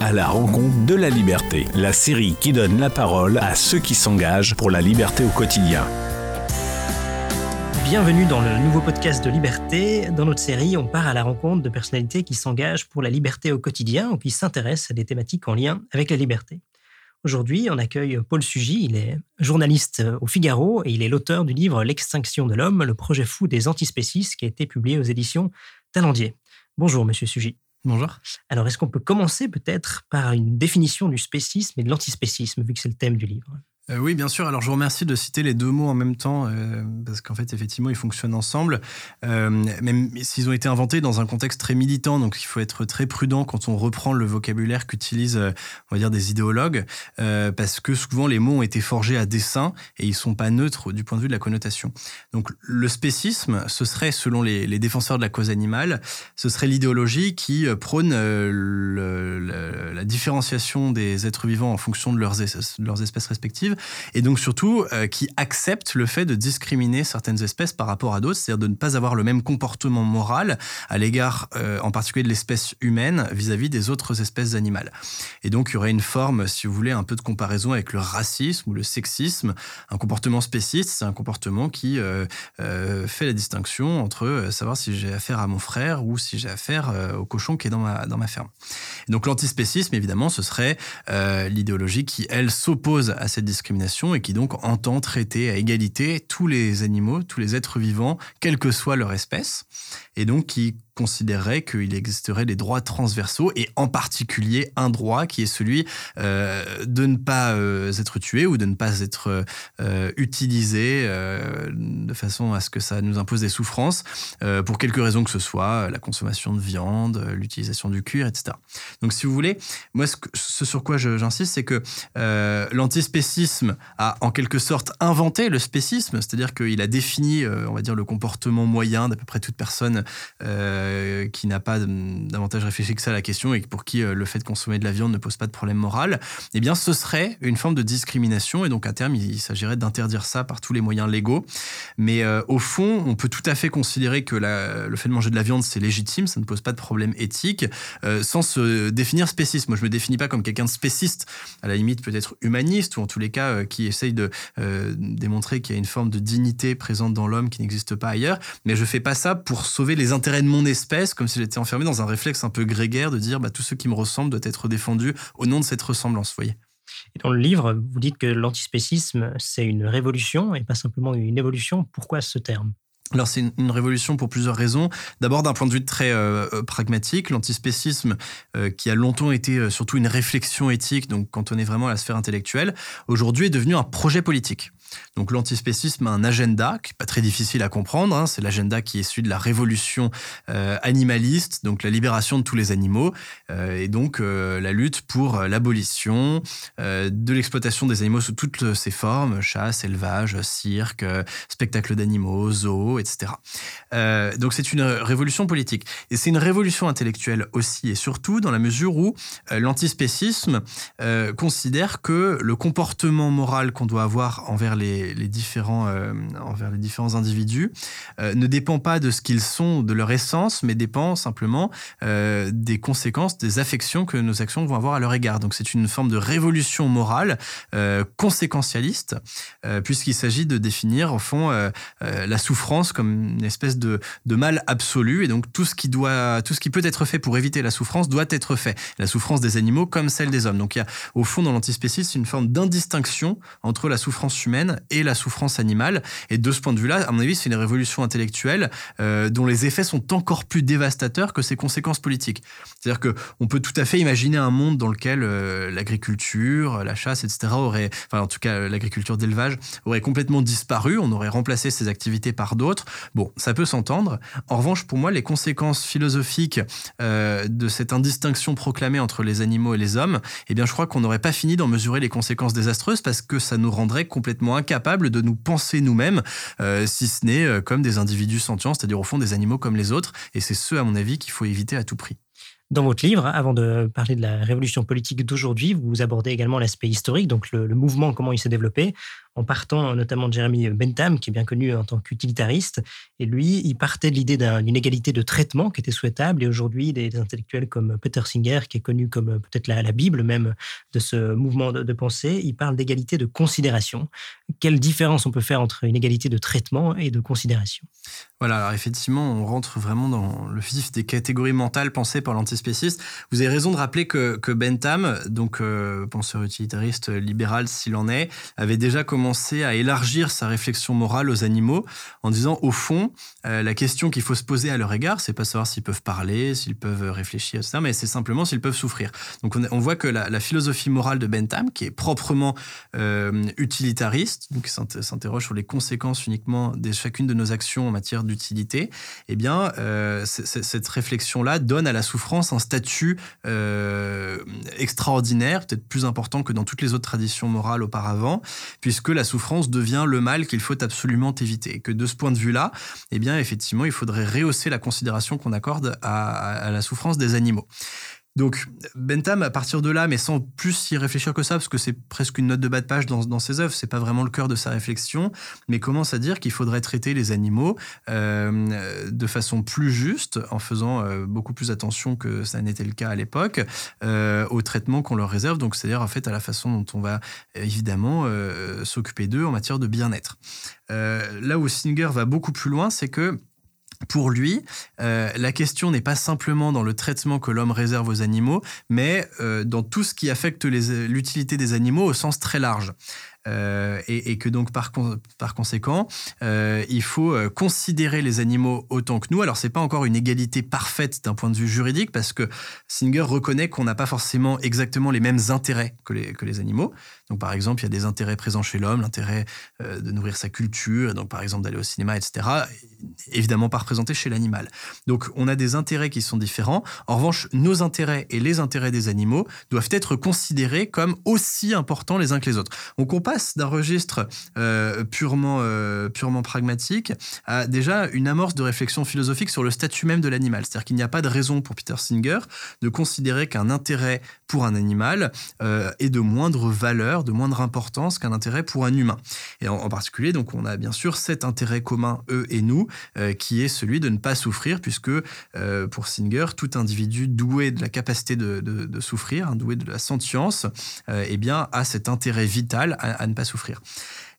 à la rencontre de la liberté, la série qui donne la parole à ceux qui s'engagent pour la liberté au quotidien. Bienvenue dans le nouveau podcast de Liberté. Dans notre série, on part à la rencontre de personnalités qui s'engagent pour la liberté au quotidien ou qui s'intéressent à des thématiques en lien avec la liberté. Aujourd'hui, on accueille Paul Sugy. Il est journaliste au Figaro et il est l'auteur du livre L'extinction de l'homme, le projet fou des antispécistes qui a été publié aux éditions Talendier. Bonjour, monsieur Sugy. Bonjour. Alors, est-ce qu'on peut commencer peut-être par une définition du spécisme et de l'antispécisme, vu que c'est le thème du livre? Euh, oui, bien sûr. Alors, je vous remercie de citer les deux mots en même temps, euh, parce qu'en fait, effectivement, ils fonctionnent ensemble, euh, même s'ils ont été inventés dans un contexte très militant. Donc, il faut être très prudent quand on reprend le vocabulaire qu'utilisent, on va dire, des idéologues, parce que souvent, les mots ont été forgés à dessein et ils sont pas neutres du point de vue de la connotation. Donc, le spécisme, ce serait, selon les, défenseurs de la cause animale, ce serait l'idéologie qui prône la différenciation des êtres vivants en fonction de leurs espèces respectives et donc surtout euh, qui accepte le fait de discriminer certaines espèces par rapport à d'autres, c'est-à-dire de ne pas avoir le même comportement moral à l'égard euh, en particulier de l'espèce humaine vis-à-vis des autres espèces animales. Et donc il y aurait une forme, si vous voulez, un peu de comparaison avec le racisme ou le sexisme. Un comportement spéciste, c'est un comportement qui euh, fait la distinction entre savoir si j'ai affaire à mon frère ou si j'ai affaire au cochon qui est dans ma, ferme. donc l'antispécisme, évidemment, ce serait l'idéologie qui, elle, s'oppose à cette discrimination et qui donc entend traiter à égalité tous les animaux, tous les êtres vivants, quelle que soit leur espèce, et donc qui considérerait qu'il existerait des droits transversaux et en particulier un droit qui est celui euh, de ne pas euh, être tué ou de ne pas être euh, utilisé de façon à ce que ça nous impose des souffrances pour quelque raison que ce soit, la consommation de viande, l'utilisation du cuir, etc. Donc si vous voulez, moi ce, sur quoi j'insiste, c'est que l'antispécisme a en quelque sorte inventé le spécisme, c'est-à-dire qu'il a défini, on va dire, le comportement moyen d'à peu près toute personne qui n'a pas davantage réfléchi que ça à la question et pour qui euh, le fait de consommer de la viande ne pose pas de problème moral, eh bien ce serait une forme de discrimination et donc à terme il, s'agirait d'interdire ça par tous les moyens légaux. Mais euh, au fond, on peut tout à fait considérer que le fait de manger de la viande c'est légitime, ça ne pose pas de problème éthique, sans se définir spéciste. Moi je me définis pas comme quelqu'un de spéciste, à la limite peut-être humaniste ou en tous les cas qui essaye de démontrer qu'il y a une forme de dignité présente dans l'homme qui n'existe pas ailleurs, mais je fais pas ça pour sauver les intérêts de mon espèce comme si j'étais enfermé dans un réflexe un peu grégaire de dire bah, tout ce qui me ressemble doit être défendu au nom de cette ressemblance, voyez. Et dans le livre, vous dites que l'antispécisme, c'est une révolution et pas simplement une évolution. Pourquoi ce terme? Alors c'est une, révolution pour plusieurs raisons. D'abord d'un point de vue très euh, euh, pragmatique, l'antispécisme euh, qui a longtemps été surtout une réflexion éthique, donc quand on est vraiment à la sphère intellectuelle, aujourd'hui est devenu un projet politique. Donc l'antispécisme a un agenda qui n'est pas très difficile à comprendre. Hein. C'est l'agenda qui est celui de la révolution euh, animaliste, donc la libération de tous les animaux, euh, et donc euh, la lutte pour l'abolition de l'exploitation des animaux sous toutes ses formes, chasse, élevage, cirque, spectacle d'animaux, zoo, etc. donc c'est une révolution politique. Et c'est une révolution intellectuelle aussi, et surtout dans la mesure où l'antispécisme considère que le comportement moral qu'on doit avoir envers les, différents, euh, envers les différents individus euh, ne dépend pas de ce qu'ils sont, de leur essence, mais dépend simplement euh, des conséquences, des affections que nos actions vont avoir à leur égard. Donc c'est une forme de révolution morale conséquentialiste, puisqu'il s'agit de définir au fond la souffrance comme une espèce de, de mal absolu, et donc tout ce qui doit, tout ce qui peut être fait pour éviter la souffrance doit être fait. La souffrance des animaux comme celle des hommes. Donc il y a au fond dans l'antispécisme une forme d'indistinction entre la souffrance humaine et la souffrance animale. Et de ce point de vue-là, à mon avis, c'est une révolution intellectuelle euh, dont les effets sont encore plus dévastateurs que ses conséquences politiques. C'est-à-dire que on peut tout à fait imaginer un monde dans lequel euh, l'agriculture, la chasse, etc. aurait, enfin en tout cas l'agriculture d'élevage aurait complètement disparu. On aurait remplacé ces activités par d'autres. Bon, ça peut s'entendre. En revanche, pour moi, les conséquences philosophiques euh, de cette indistinction proclamée entre les animaux et les hommes, eh bien, je crois qu'on n'aurait pas fini d'en mesurer les conséquences désastreuses parce que ça nous rendrait complètement incapables de nous penser nous-mêmes, euh, si ce n'est euh, comme des individus sentients, c'est-à-dire au fond des animaux comme les autres. Et c'est ce, à mon avis, qu'il faut éviter à tout prix. Dans votre livre, avant de parler de la révolution politique d'aujourd'hui, vous abordez également l'aspect historique, donc le, mouvement, comment il s'est développé. En partant notamment de Jeremy Bentham, qui est bien connu en tant qu'utilitariste. Et lui, il partait de l'idée d'une égalité de traitement qui était souhaitable. Et aujourd'hui, des, intellectuels comme Peter Singer, qui est connu comme peut-être la, Bible même de ce mouvement de, pensée, il parle d'égalité de considération. Quelle différence on peut faire entre une égalité de traitement et de considération? Voilà, alors effectivement, on rentre vraiment dans le vif des catégories mentales pensées par l'antispéciste. Vous avez raison de rappeler que, que Bentham, donc euh, penseur utilitariste libéral s'il en est, avait déjà commencé à élargir sa réflexion morale aux animaux en disant, au fond, euh, la question qu'il faut se poser à leur égard, c'est pas savoir s'ils peuvent parler, s'ils peuvent réfléchir, etc., mais c'est simplement s'ils peuvent souffrir. Donc on, voit que la, philosophie morale de Bentham, qui est proprement euh, utilitariste, donc s'interroge sur les conséquences uniquement de chacune de nos actions en matière d'utilité, eh bien, euh, cette réflexion-là donne à la souffrance un statut extraordinaire, peut-être plus important que dans toutes les autres traditions morales auparavant, puisque la souffrance devient le mal qu'il faut absolument éviter. Et que de ce point de vue-là, eh bien, effectivement, il faudrait rehausser la considération qu'on accorde à la souffrance des animaux. Donc Bentham, à partir de là, mais sans plus y réfléchir que ça, parce que c'est presque une note de bas de page dans, ses œuvres, c'est pas vraiment le cœur de sa réflexion, mais commence à dire qu'il faudrait traiter les animaux euh, de façon plus juste, en faisant euh, beaucoup plus attention que ça n'était le cas à l'époque, euh, au traitement qu'on leur réserve, donc c'est-à-dire en fait à la façon dont on va évidemment s'occuper d'eux en matière de bien-être. là où Singer va beaucoup plus loin, c'est que pour lui, euh, la question n'est pas simplement dans le traitement que l'homme réserve aux animaux, mais euh, dans tout ce qui affecte l'utilité des animaux au sens très large. Euh, et, que donc par, conséquent, euh, il faut euh, considérer les animaux autant que nous. Alors c'est pas encore une égalité parfaite d'un point de vue juridique parce que Singer reconnaît qu'on n'a pas forcément exactement les mêmes intérêts que les, que les animaux. Donc par exemple, il y a des intérêts présents chez l'homme, l'intérêt de nourrir sa culture, donc par exemple d'aller au cinéma, etc. Évidemment pas représenté chez l'animal. Donc on a des intérêts qui sont différents. En revanche, nos intérêts et les intérêts des animaux doivent être considérés comme aussi importants les uns que les autres. On compare d'un registre euh, purement, euh, purement pragmatique à déjà une amorce de réflexion philosophique sur le statut même de l'animal. C'est-à-dire qu'il n'y a pas de raison pour Peter Singer de considérer qu'un intérêt pour un animal euh, est de moindre valeur, de moindre importance qu'un intérêt pour un humain. Et en, particulier, donc, on a bien sûr cet intérêt commun, eux et nous, qui est celui de ne pas souffrir, puisque pour Singer, tout individu doué de la capacité de, de, souffrir, hein, doué de la sentience, eh bien, a cet intérêt vital à, à ne pas souffrir.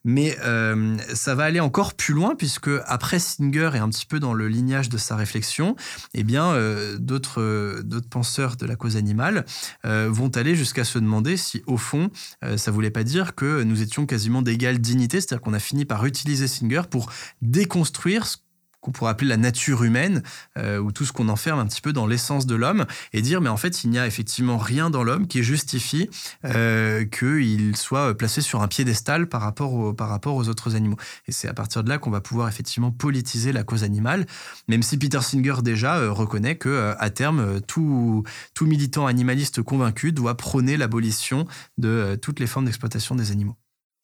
Mais euh, ça va aller encore plus loin puisque après Singer et un petit peu dans le lignage de sa réflexion, eh bien euh, d'autres d'autres penseurs de la cause animale euh, vont aller jusqu'à se demander si au fond ça voulait pas dire que nous étions quasiment d'égale dignité, c'est-à-dire qu'on a fini par utiliser Singer pour déconstruire ce qu'on pourrait appeler la nature humaine, euh, ou tout ce qu'on enferme un petit peu dans l'essence de l'homme, et dire mais en fait il n'y a effectivement rien dans l'homme qui justifie euh, qu'il soit placé sur un piédestal par rapport, aux autres animaux. Et c'est à partir de là qu'on va pouvoir effectivement politiser la cause animale, même si Peter Singer déjà euh, reconnaît que à terme tout, militant animaliste convaincu doit prôner l'abolition de toutes les formes d'exploitation des animaux.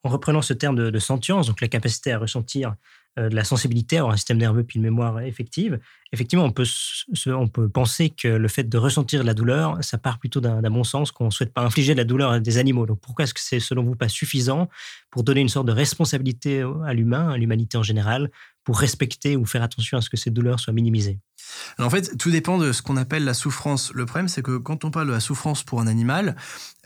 En reprenant ce terme de, de sentience, donc la capacité à ressentir de la sensibilité, avoir un système nerveux puis une mémoire effective, effectivement, on peut, on peut penser que le fait de ressentir la douleur, ça part plutôt d'un bon sens, qu'on ne souhaite pas infliger de la douleur à des animaux. Donc pourquoi est-ce que c'est selon vous pas suffisant pour donner une sorte de responsabilité à l'humain, à l'humanité en général, pour respecter ou faire attention à ce que ces douleurs soient minimisées en fait, tout dépend de ce qu'on appelle la souffrance. Le problème, c'est que quand on parle de la souffrance pour un animal,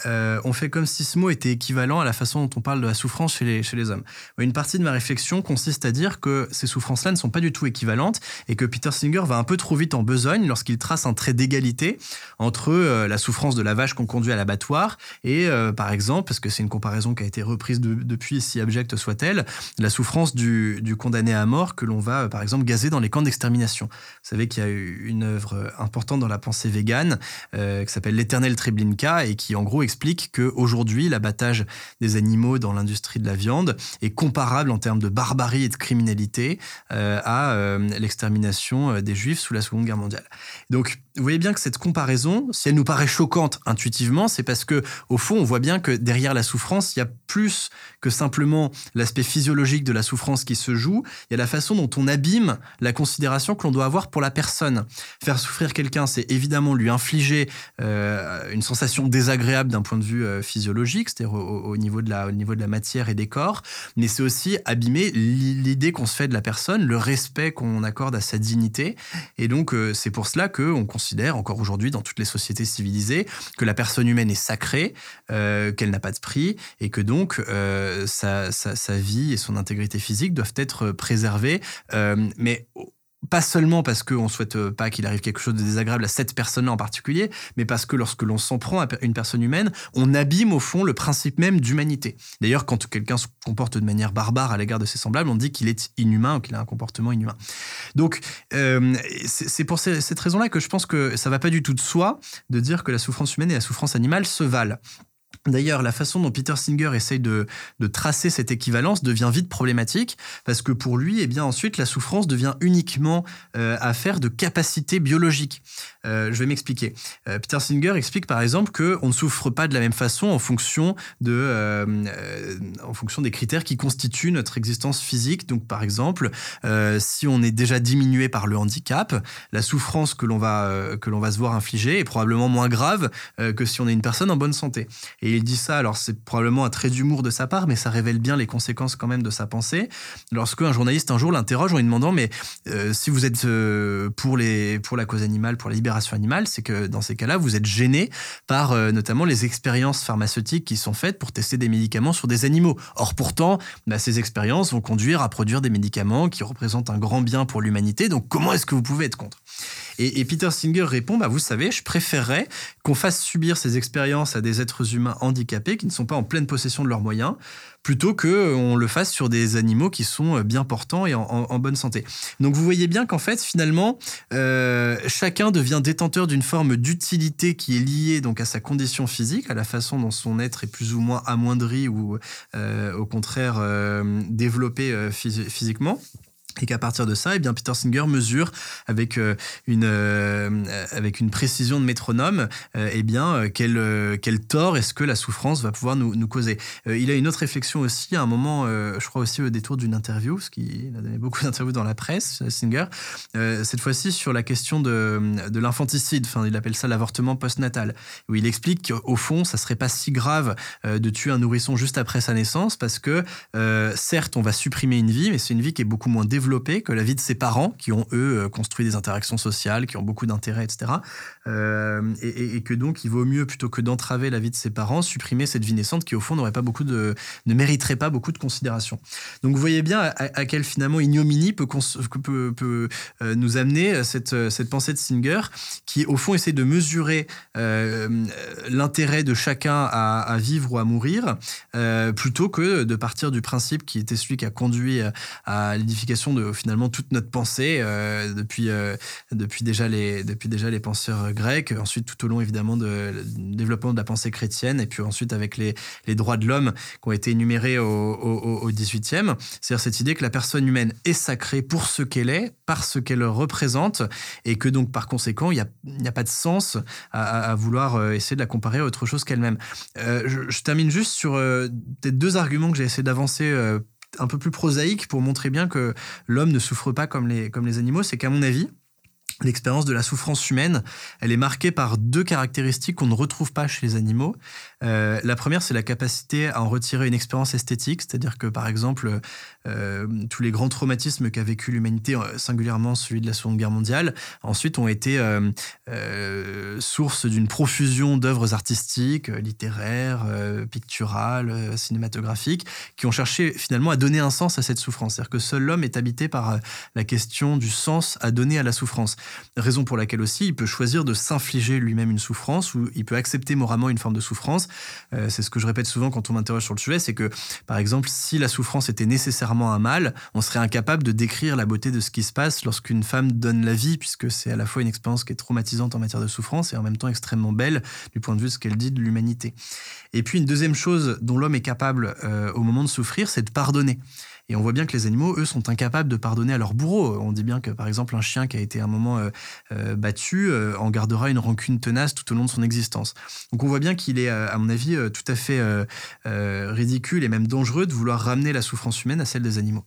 euh, on fait comme si ce mot était équivalent à la façon dont on parle de la souffrance chez les, hommes. Une partie de ma réflexion consiste à dire que ces souffrances-là ne sont pas du tout équivalentes et que Peter Singer va un peu trop vite en besogne lorsqu'il trace un trait d'égalité entre euh, la souffrance de la vache qu'on conduit à l'abattoir et, euh, par exemple, parce que c'est une comparaison qui a été reprise depuis, si abjecte soit-elle, la souffrance du, du, condamné à mort que l'on va, par exemple, gazer dans les camps d'extermination. Vous savez qu'il y a eu une œuvre importante dans la pensée végane euh, qui s'appelle L'éternel Treblinka et qui en gros explique qu'aujourd'hui l'abattage des animaux dans l'industrie de la viande est comparable en termes de barbarie et de criminalité euh, à euh, l'extermination des juifs sous la Seconde Guerre mondiale. Donc vous voyez bien que cette comparaison, si elle nous paraît choquante intuitivement, c'est parce que au fond, on voit bien que derrière la souffrance, il y a plus que simplement l'aspect physiologique de la souffrance qui se joue. Il y a la façon dont on abîme la considération que l'on doit avoir pour la personne. Faire souffrir quelqu'un, c'est évidemment lui infliger euh, une sensation désagréable d'un point de vue euh, physiologique, c'est-à-dire au, niveau de la, au niveau de la matière et des corps, mais c'est aussi abîmer l'idée qu'on se fait de la personne, le respect qu'on accorde à sa dignité. Et donc, euh, c'est pour cela qu'on considère encore aujourd'hui dans toutes les sociétés civilisées que la personne humaine est sacrée, euh, qu'elle n'a pas de prix et que donc euh, sa, sa, vie et son intégrité physique doivent être préservées. Euh, mais pas seulement parce qu'on ne souhaite euh, pas qu'il arrive quelque chose de désagréable à cette personne-là en particulier, mais parce que lorsque l'on s'en prend à une personne humaine, on abîme au fond le principe même d'humanité. D'ailleurs, quand quelqu'un se comporte de manière barbare à l'égard de ses semblables, on dit qu'il est inhumain ou qu'il a un comportement inhumain. Donc, euh, c'est pour cette raison-là que je pense que ça va pas du tout de soi de dire que la souffrance humaine et la souffrance animale se valent. D'ailleurs, la façon dont Peter Singer essaye de, tracer cette équivalence devient vite problématique parce que pour lui, eh bien ensuite, la souffrance devient uniquement euh, affaire de capacité biologique. Euh, je vais m'expliquer. Euh, Peter Singer explique par exemple que on ne souffre pas de la même façon en fonction de, en fonction des critères qui constituent notre existence physique. Donc, par exemple, si on est déjà diminué par le handicap, la souffrance que l'on va va se voir infliger est probablement moins grave que si on est une personne en bonne santé. Il dit ça, alors c'est probablement un trait d'humour de sa part, mais ça révèle bien les conséquences quand même de sa pensée. Lorsque un journaliste un jour l'interroge en lui demandant, mais euh, si vous êtes euh, pour, les, pour la cause animale, pour la libération animale, c'est que dans ces cas-là, vous êtes gêné par euh, notamment les expériences pharmaceutiques qui sont faites pour tester des médicaments sur des animaux. Or pourtant, bah, ces expériences vont conduire à produire des médicaments qui représentent un grand bien pour l'humanité, donc comment est-ce que vous pouvez être contre? Et, Peter Singer répond, bah, vous savez, je préférerais qu'on fasse subir ces expériences à des êtres humains handicapés qui ne sont pas en pleine possession de leurs moyens, plutôt qu'on le fasse sur des animaux qui sont euh, bien portants et en, bonne santé. Donc vous voyez bien qu'en fait, finalement, euh, chacun devient détenteur d'une forme d'utilité qui est liée donc à sa condition physique, à la façon dont son être est plus ou moins amoindri ou euh, au contraire développé physiquement. Et qu'à partir de ça, eh bien, Peter Singer mesure avec euh, une, euh, avec une précision de métronome euh, eh bien, quel, quel tort est-ce que la souffrance va pouvoir nous, nous causer. il a une autre réflexion aussi, à un moment, je crois aussi au détour d'une interview, parce qu'il a donné beaucoup d'interviews dans la presse, Singer, cette fois-ci sur la question de, de l'infanticide, enfin, il appelle ça l'avortement postnatal, où il explique qu'au fond, ça serait pas si grave de tuer un nourrisson juste après sa naissance, parce que certes, on va supprimer une vie, mais c'est une vie qui est beaucoup moins développée que la vie de ses parents, qui ont, eux, euh, construit des interactions sociales, qui ont beaucoup d'intérêt, etc. Euh, et, que donc, il vaut mieux, plutôt que d'entraver la vie de ses parents, supprimer cette vie naissante qui, au fond, n'aurait pas beaucoup de, ne mériterait pas beaucoup de considération. Donc, vous voyez bien à, quel, finalement, ignominie peut, peut, peut euh, nous amener cette, cette pensée de Singer, qui, au fond, essaie de mesurer l'intérêt de chacun à, à, vivre ou à mourir, plutôt que de partir du principe qui était celui qui a conduit à l'édification de finalement toute notre pensée euh, depuis, euh, depuis, déjà les, depuis déjà les penseurs grecs, ensuite tout au long évidemment de, développement de la pensée chrétienne, et puis ensuite avec les, les droits de l'homme qui ont été énumérés au, au, au 18e. C'est-à-dire cette idée que la personne humaine est sacrée pour ce qu'elle est, par ce qu'elle représente, et que donc par conséquent, il n'y a, a, pas de sens à, vouloir euh, essayer de la comparer à autre chose qu'elle-même. je, je, termine juste sur peut-être deux arguments que j'ai essayé d'avancer un peu plus prosaïque pour montrer bien que l'homme ne souffre pas comme les, comme les animaux, c'est qu'à mon avis, L'expérience de la souffrance humaine, elle est marquée par deux caractéristiques qu'on ne retrouve pas chez les animaux. Euh, la première, c'est la capacité à en retirer une expérience esthétique, c'est-à-dire que par exemple, euh, tous les grands traumatismes qu'a vécu l'humanité, euh, singulièrement celui de la Seconde Guerre mondiale, ensuite ont été source d'une profusion d'œuvres artistiques, littéraires, picturales, cinématographiques, qui ont cherché finalement à donner un sens à cette souffrance. C'est-à-dire que seul l'homme est habité par la question du sens à donner à la souffrance. Raison pour laquelle aussi il peut choisir de s'infliger lui-même une souffrance ou il peut accepter moralement une forme de souffrance euh, c'est ce que je répète souvent quand on m'interroge sur le sujet, c'est que, par exemple, si la souffrance était nécessairement un mal, on serait incapable de décrire la beauté de ce qui se passe lorsqu'une femme donne la vie, puisque c'est à la fois une expérience qui est traumatisante en matière de souffrance et en même temps extrêmement belle du point de vue de ce qu'elle dit de l'humanité. Et puis une deuxième chose dont l'homme est capable euh, au moment de souffrir, c'est de pardonner. Et on voit bien que les animaux, eux, sont incapables de pardonner à leur bourreau. On dit bien que, par exemple, un chien qui a été un moment battu en gardera une rancune tenace tout au long de son existence. Donc on voit bien qu'il est, à mon avis, tout à fait ridicule et même dangereux de vouloir ramener la souffrance humaine à celle des animaux.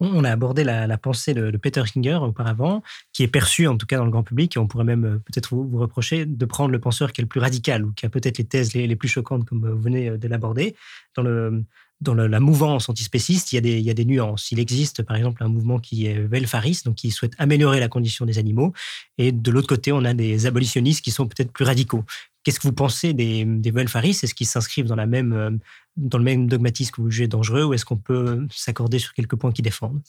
On a abordé la, pensée de, Peter Singer auparavant, qui est perçue en tout cas dans le grand public, et on pourrait même euh, peut-être vous, reprocher de prendre le penseur qui est le plus radical ou qui a peut-être les thèses les, plus choquantes, comme vous venez euh, de l'aborder. Dans, le, dans la mouvance antispéciste, il y, a des, il y a des nuances. Il existe par exemple un mouvement qui est welfariste, donc qui souhaite améliorer la condition des animaux, et de l'autre côté, on a des abolitionnistes qui sont peut-être plus radicaux. Qu'est-ce que vous pensez des, des Est-ce qu'ils s'inscrivent dans, euh, dans le même dogmatisme que vous jugez dangereux ou est-ce qu'on peut s'accorder sur quelques points qui défendent?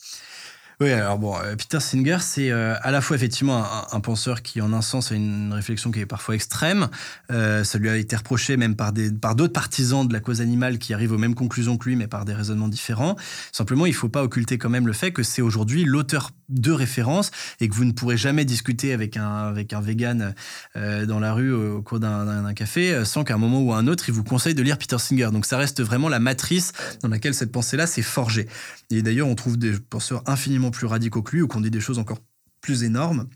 Oui, alors bon, euh, Peter Singer, c'est euh, à la fois effectivement un, penseur qui, en un sens, a une réflexion qui est parfois extrême. Euh, ça lui a été reproché même par des par d'autres partisans de la cause animale qui arrivent aux mêmes conclusions que lui, mais par des raisonnements différents. Simplement, il ne faut pas occulter quand même le fait que c'est aujourd'hui l'auteur de référence et que vous ne pourrez jamais discuter avec un avec un vegan dans la rue au, cours d'un café sans qu'à un moment ou à un autre, il vous conseille de lire Peter Singer. Donc ça reste vraiment la matrice dans laquelle cette pensée-là s'est forgée. Et d'ailleurs, on trouve des penseurs infiniment plus radicaux que lui ou qu'on dit des choses encore plus énormes.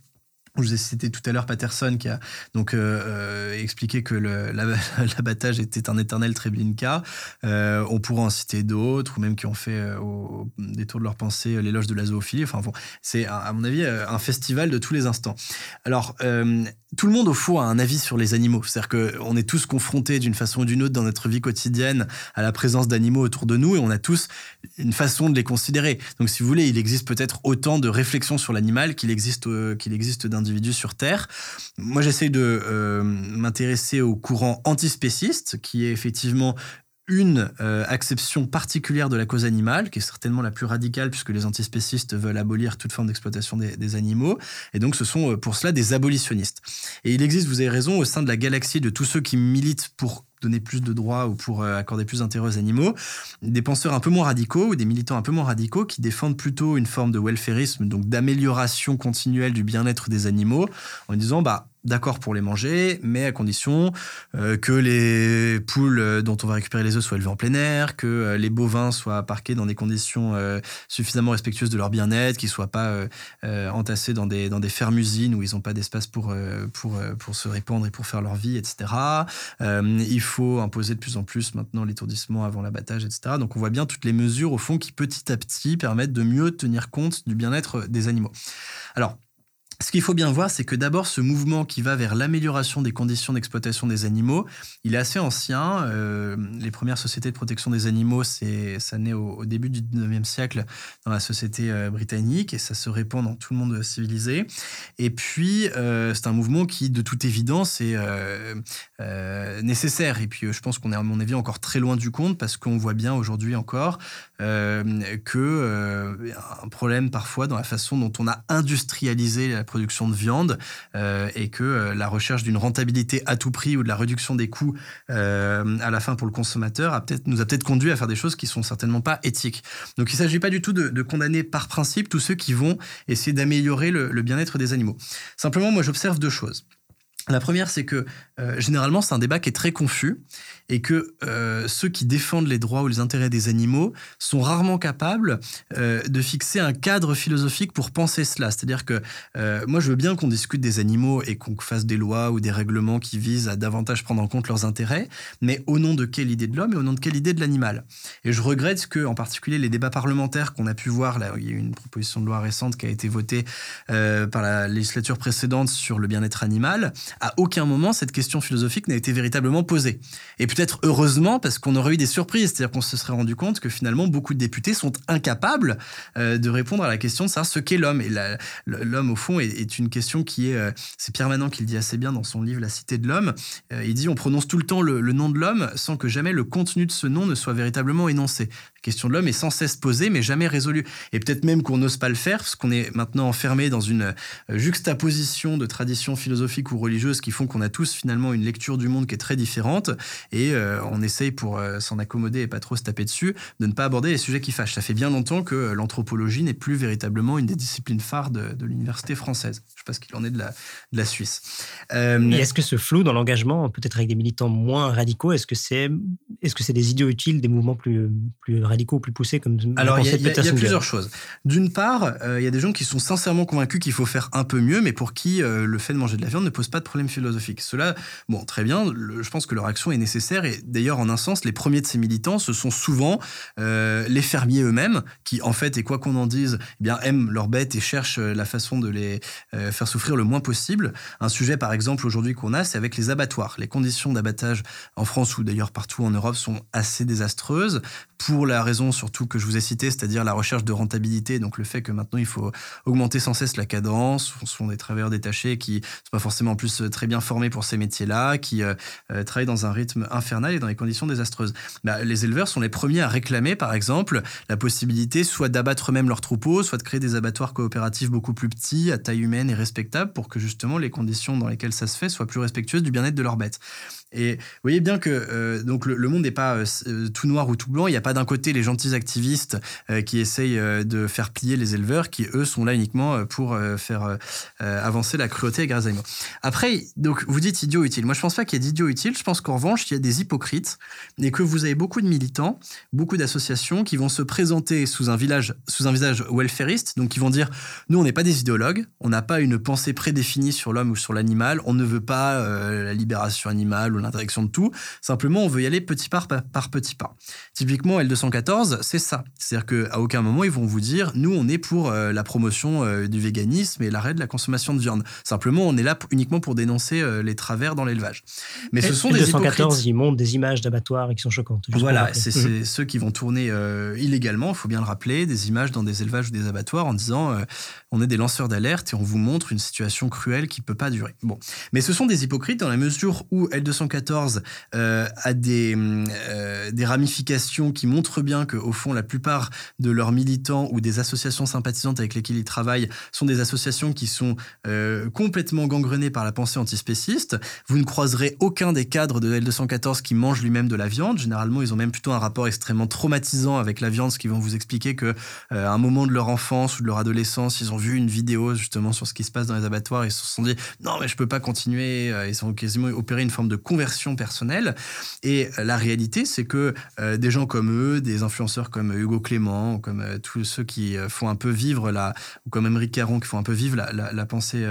Je vous ai cité tout à l'heure Patterson qui a donc euh, euh, expliqué que l'abattage était un éternel Treblinka. Euh, on pourra en citer d'autres, ou même qui ont fait au détour de leur pensée l'éloge de la zoophilie. Enfin bon, c'est à mon avis un festival de tous les instants. Alors tout le monde au fond a un avis sur les animaux. C'est-à-dire qu'on est tous confrontés d'une façon ou d'une autre dans notre vie quotidienne à la présence d'animaux autour de nous et on a tous une façon de les considérer. Donc si vous voulez, il existe peut-être autant de réflexions sur l'animal qu'il existe, euh, qu'il existe d'individus sur Terre. Moi j'essaie de euh, m'intéresser au courant antispéciste qui est effectivement une euh, acception particulière de la cause animale, qui est certainement la plus radicale, puisque les antispécistes veulent abolir toute forme d'exploitation des, animaux. Et donc, ce sont euh, pour cela des abolitionnistes. Et il existe, vous avez raison, au sein de la galaxie de tous ceux qui militent pour donner plus de droits ou pour euh, accorder plus d'intérêt aux animaux, des penseurs un peu moins radicaux ou des militants un peu moins radicaux qui défendent plutôt une forme de welfarisme, donc d'amélioration continuelle du bien-être des animaux, en disant, bah, d'accord pour les manger, mais à condition euh, que les poules euh, dont on va récupérer les œufs soient élevées en plein air, que euh, les bovins soient parqués dans des conditions suffisamment respectueuses de leur bien-être, qu'ils soient pas entassés dans des, dans des fermes-usines où ils n'ont pas d'espace pour, pour, pour se répandre et pour faire leur vie, etc. il faut imposer de plus en plus maintenant l'étourdissement avant l'abattage, etc. Donc on voit bien toutes les mesures au fond qui petit à petit permettent de mieux tenir compte du bien-être des animaux. Alors, ce qu'il faut bien voir, c'est que d'abord, ce mouvement qui va vers l'amélioration des conditions d'exploitation des animaux, il est assez ancien. Euh, les premières sociétés de protection des animaux, ça naît au, début du 19e siècle dans la société euh, britannique et ça se répand dans tout le monde civilisé. Et puis, euh, c'est un mouvement qui, de toute évidence, est nécessaire. Et puis, je pense qu'on est, à mon avis, encore très loin du compte parce qu'on voit bien aujourd'hui encore que un problème parfois dans la façon dont on a industrialisé la production de viande euh, et que euh, la recherche d'une rentabilité à tout prix ou de la réduction des coûts euh, à la fin pour le consommateur a peut-être nous a peut-être conduit à faire des choses qui sont certainement pas éthiques. Donc il ne s'agit pas du tout de, condamner par principe tous ceux qui vont essayer d'améliorer le bien-être des animaux. Simplement, moi j'observe deux choses. La première, c'est que euh, généralement, c'est un débat qui est très confus et que euh, ceux qui défendent les droits ou les intérêts des animaux sont rarement capables euh, de fixer un cadre philosophique pour penser cela. C'est-à-dire que moi, je veux bien qu'on discute des animaux et qu'on fasse des lois ou des règlements qui visent à davantage prendre en compte leurs intérêts, mais au nom de quelle idée de l'homme et au nom de quelle idée de l'animal Et je regrette que, en particulier, les débats parlementaires qu'on a pu voir, là, il y a eu une proposition de loi récente qui a été votée par la législature précédente sur le bien-être animal, à aucun moment cette question philosophique n'a été véritablement posée. Et peut-être heureusement parce qu'on aurait eu des surprises, c'est-à-dire qu'on se serait rendu compte que finalement beaucoup de députés sont incapables euh, de répondre à la question de savoir ce qu'est l'homme. Et l'homme au fond est, une question qui est, euh, c'est Pierre Manant qui le dit assez bien dans son livre La Cité de l'homme. Euh, il dit on prononce tout le temps le, nom de l'homme sans que jamais le contenu de ce nom ne soit véritablement énoncé. Question de l'homme est sans cesse posée mais jamais résolue. Et peut-être même qu'on n'ose pas le faire parce qu'on est maintenant enfermé dans une juxtaposition de traditions philosophiques ou religieuses qui font qu'on a tous finalement une lecture du monde qui est très différente et euh, on essaye pour euh, s'en accommoder et pas trop se taper dessus de ne pas aborder les sujets qui fâchent. Ça fait bien longtemps que euh, l'anthropologie n'est plus véritablement une des disciplines phares de, l'université française. Je sais pas ce qu'il en est de la, de la Suisse. est-ce que ce flou dans l'engagement, peut-être avec des militants moins radicaux, est-ce que c'est est -ce c'est des idiots utiles des mouvements plus, plus radicaux plus poussés comme Alors, il y, y, a plusieurs choses. D'une part, il y a des gens qui sont sincèrement convaincus qu'il faut faire un peu mieux, mais pour qui le fait de manger de la viande ne pose pas de problème philosophique. Cela, bon, très bien, je pense que leur action est nécessaire, et d'ailleurs, en un sens, les premiers de ces militants, ce sont souvent les fermiers eux-mêmes, qui en fait, et quoi qu'on en dise, eh bien, aiment leurs bêtes et cherchent la façon de les faire souffrir le moins possible. Un sujet, par exemple, aujourd'hui qu'on a, c'est avec les abattoirs. Les conditions d'abattage en France ou d'ailleurs partout en Europe sont assez désastreuses pour la raison surtout que je vous ai citée, c'est-à-dire la recherche de rentabilité, donc le fait que maintenant il faut augmenter sans cesse la cadence. Ce sont des travailleurs détachés qui ne sont pas forcément en plus très bien formés pour ces métiers-là, qui euh, euh, travaillent dans un rythme infernal et dans des conditions désastreuses. Bah, les éleveurs sont les premiers à réclamer, par exemple, la possibilité soit d'abattre eux-mêmes leurs troupeaux, soit de créer des abattoirs coopératifs beaucoup plus petits, à taille humaine et respectable, pour que justement les conditions dans lesquelles ça se fait soient plus respectueuses du bien-être de leurs bêtes. Et vous voyez bien que euh, donc le, monde n'est pas euh, euh, tout noir ou tout blanc. Il n'y a pas d'un côté les gentils activistes qui essayent de faire plier les éleveurs, qui eux sont là uniquement pour faire avancer la cruauté et animaux. Après, donc vous dites idiot utile. Moi, je pense pas qu'il y ait d'idiots utiles. Je pense qu'en revanche, il y a des hypocrites et que vous avez beaucoup de militants, beaucoup d'associations qui vont se présenter sous un village, sous un visage welfariste, donc qui vont dire nous, on n'est pas des idéologues, on n'a pas une pensée prédéfinie sur l'homme ou sur l'animal, on ne veut pas la libération animale ou l'interaction de tout. Simplement, on veut y aller petit pas par, petit pas. Typiquement, L214, c'est ça. C'est-à-dire qu'à aucun moment, ils vont vous dire, nous, on est pour euh, la promotion euh, du véganisme et l'arrêt de la consommation de viande. Simplement, on est là uniquement pour dénoncer euh, les travers dans l'élevage. Mais ce sont des 214, ils montrent des images d'abattoirs qui sont choquantes. Voilà, c'est ceux qui vont tourner illégalement, il faut bien le rappeler, des images dans des élevages ou des abattoirs en disant, on est des lanceurs d'alerte et on vous montre une situation cruelle qui peut pas durer. Bon, mais ce sont des hypocrites dans la mesure où L214 euh, a des, euh, des ramifications qui montrent bien qu'au fond, la plupart de leurs militants ou des associations sympathisantes avec lesquelles ils travaillent sont des associations qui sont euh, complètement gangrenées par la pensée antispéciste. Vous ne croiserez aucun des cadres de L214 qui mange lui-même de la viande. Généralement, ils ont même plutôt un rapport extrêmement traumatisant avec la viande, ce qui vont vous expliquer que à un moment de leur enfance ou de leur adolescence, ils ont vu une vidéo justement sur ce qui se passe dans les abattoirs et se sont dit non mais je peux pas continuer. Ils ont quasiment opéré une forme de conversion personnelle. Et euh, la réalité, c'est que euh, des gens comme eux, des influenceurs comme Hugo Clément, comme euh, tous ceux qui font un peu vivre la, ou comme Émeric Caron, qui font un peu vivre la, la pensée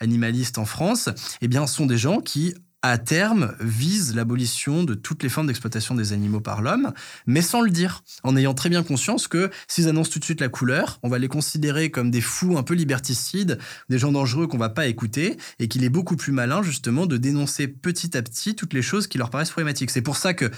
animaliste en France, eh bien, sont des gens qui à terme, vise l'abolition de toutes les formes d'exploitation des animaux par l'homme, mais sans le dire, en ayant très bien conscience que s'ils annoncent tout de suite la couleur, on va les considérer comme des fous un peu liberticides, des gens dangereux qu'on va pas écouter, et qu'il est beaucoup plus malin justement de dénoncer petit à petit toutes les choses qui leur paraissent problématiques. C'est pour ça que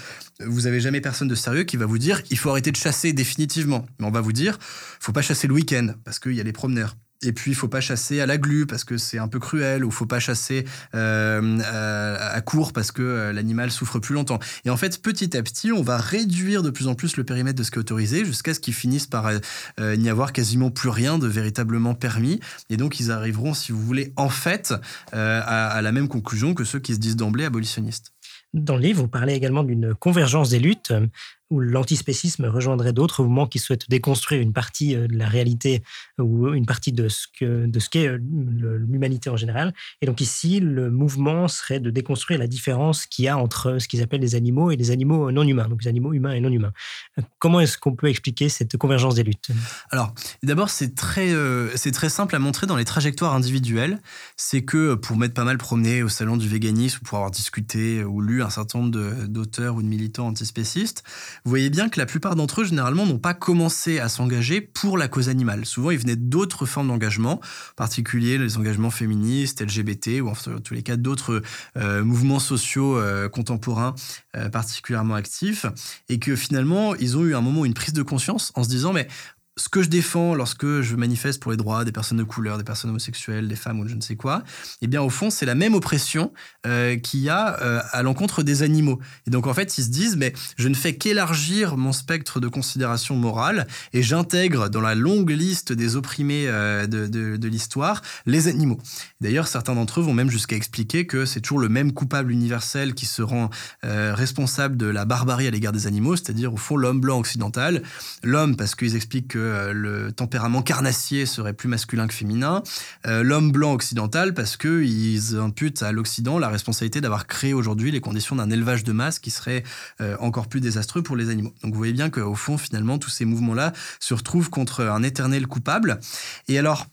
vous avez jamais personne de sérieux qui va vous dire il faut arrêter de chasser définitivement, mais on va vous dire faut pas chasser le week-end parce qu'il y a les promeneurs. Et puis, il faut pas chasser à la glu parce que c'est un peu cruel, ou faut pas chasser euh, à, court parce que euh, l'animal souffre plus longtemps. Et en fait, petit à petit, on va réduire de plus en plus le périmètre de ce qui est autorisé jusqu'à ce qu'ils finissent par euh, n'y avoir quasiment plus rien de véritablement permis. Et donc, ils arriveront, si vous voulez, en fait, à, à la même conclusion que ceux qui se disent d'emblée abolitionnistes. Dans le livre, vous parlez également d'une convergence des luttes où l'antispécisme rejoindrait d'autres mouvements qui souhaitent déconstruire une partie euh, de la réalité ou une partie de ce qu'est euh, l'humanité en général. Et donc ici, le mouvement serait de déconstruire la différence qu'il y a entre ce qu'ils appellent les animaux et les animaux non humains, donc les animaux humains et non humains. Euh, comment est-ce qu'on peut expliquer cette convergence des luttes? Alors, d'abord, c'est très très simple à montrer dans les trajectoires individuelles. C'est que pour m'être pas mal promené au salon du véganisme, pour avoir discuté ou lu un certain nombre d'auteurs ou de militants antispécistes, vous voyez bien que la plupart d'entre eux, généralement, n'ont pas commencé à s'engager pour la cause animale. Souvent, ils venaient d'autres formes d'engagement, en particulier les engagements féministes, LGBT, ou en tous les cas d'autres euh, mouvements sociaux euh, contemporains euh, particulièrement actifs, et que finalement, ils ont eu un moment une prise de conscience en se disant, mais ce que je défends lorsque je manifeste pour les droits des personnes de couleur, des personnes homosexuelles, des femmes ou je ne sais quoi, eh bien au fond c'est la même oppression euh, qu'il y a euh, à l'encontre des animaux. Et donc en fait ils se disent mais je ne fais qu'élargir mon spectre de considération morale et j'intègre dans la longue liste des opprimés euh, de, de, l'histoire les animaux. D'ailleurs certains d'entre eux vont même jusqu'à expliquer que c'est toujours le même coupable universel qui se rend responsable de la barbarie à l'égard des animaux, c'est-à-dire au fond l'homme blanc occidental, l'homme parce qu'ils expliquent que euh, le tempérament carnassier serait plus masculin que féminin, euh, l'homme blanc occidental parce qu'ils imputent à l'Occident la responsabilité d'avoir créé aujourd'hui les conditions d'un élevage de masse qui serait encore plus désastreux pour les animaux. Donc vous voyez bien qu'au fond, finalement, tous ces mouvements-là se retrouvent contre un éternel coupable. Et alors,